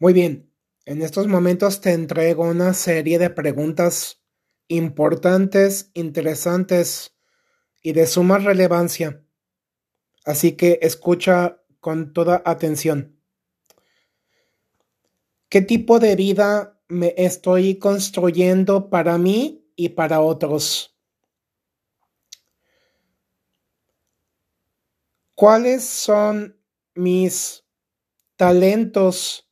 Muy bien, en estos momentos te entrego una serie de preguntas importantes, interesantes y de suma relevancia. Así que escucha con toda atención. ¿Qué tipo de vida me estoy construyendo para mí y para otros? ¿Cuáles son mis talentos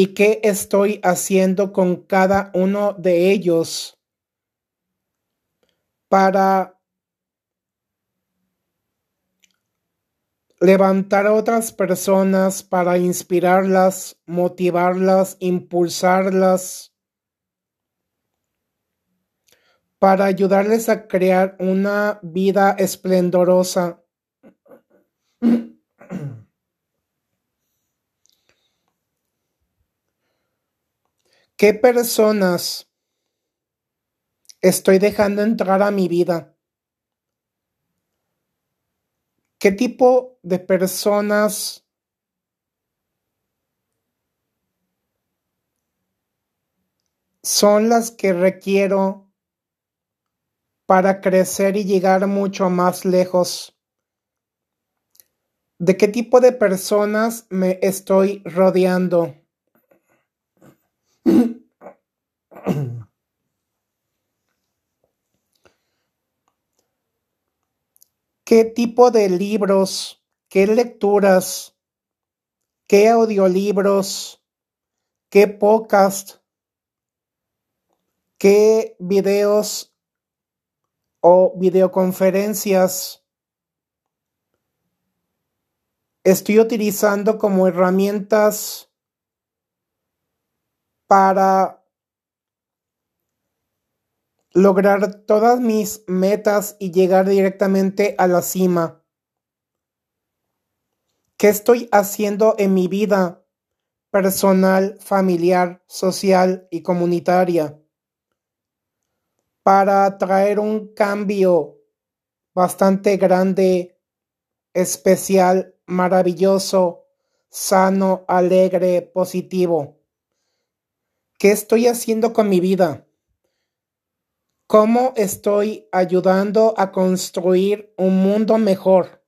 y qué estoy haciendo con cada uno de ellos para levantar a otras personas, para inspirarlas, motivarlas, impulsarlas, para ayudarles a crear una vida esplendorosa. ¿Qué personas estoy dejando entrar a mi vida? ¿Qué tipo de personas son las que requiero para crecer y llegar mucho más lejos? ¿De qué tipo de personas me estoy rodeando? ¿Qué tipo de libros, qué lecturas, qué audiolibros, qué podcast, qué videos o videoconferencias estoy utilizando como herramientas para lograr todas mis metas y llegar directamente a la cima. ¿Qué estoy haciendo en mi vida personal, familiar, social y comunitaria para traer un cambio bastante grande, especial, maravilloso, sano, alegre, positivo? ¿Qué estoy haciendo con mi vida? ¿Cómo estoy ayudando a construir un mundo mejor?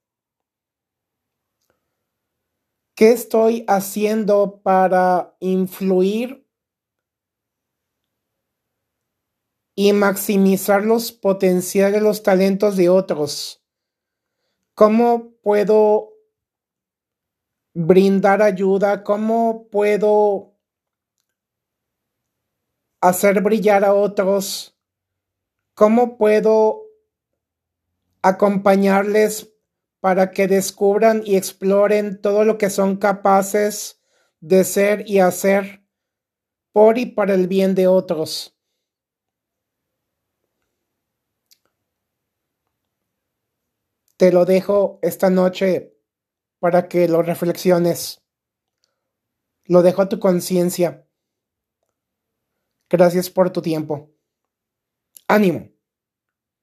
¿Qué estoy haciendo para influir y maximizar los potenciales, los talentos de otros? ¿Cómo puedo brindar ayuda? ¿Cómo puedo hacer brillar a otros? ¿Cómo puedo acompañarles para que descubran y exploren todo lo que son capaces de ser y hacer por y para el bien de otros? Te lo dejo esta noche para que lo reflexiones. Lo dejo a tu conciencia. Gracias por tu tiempo. Ánimo.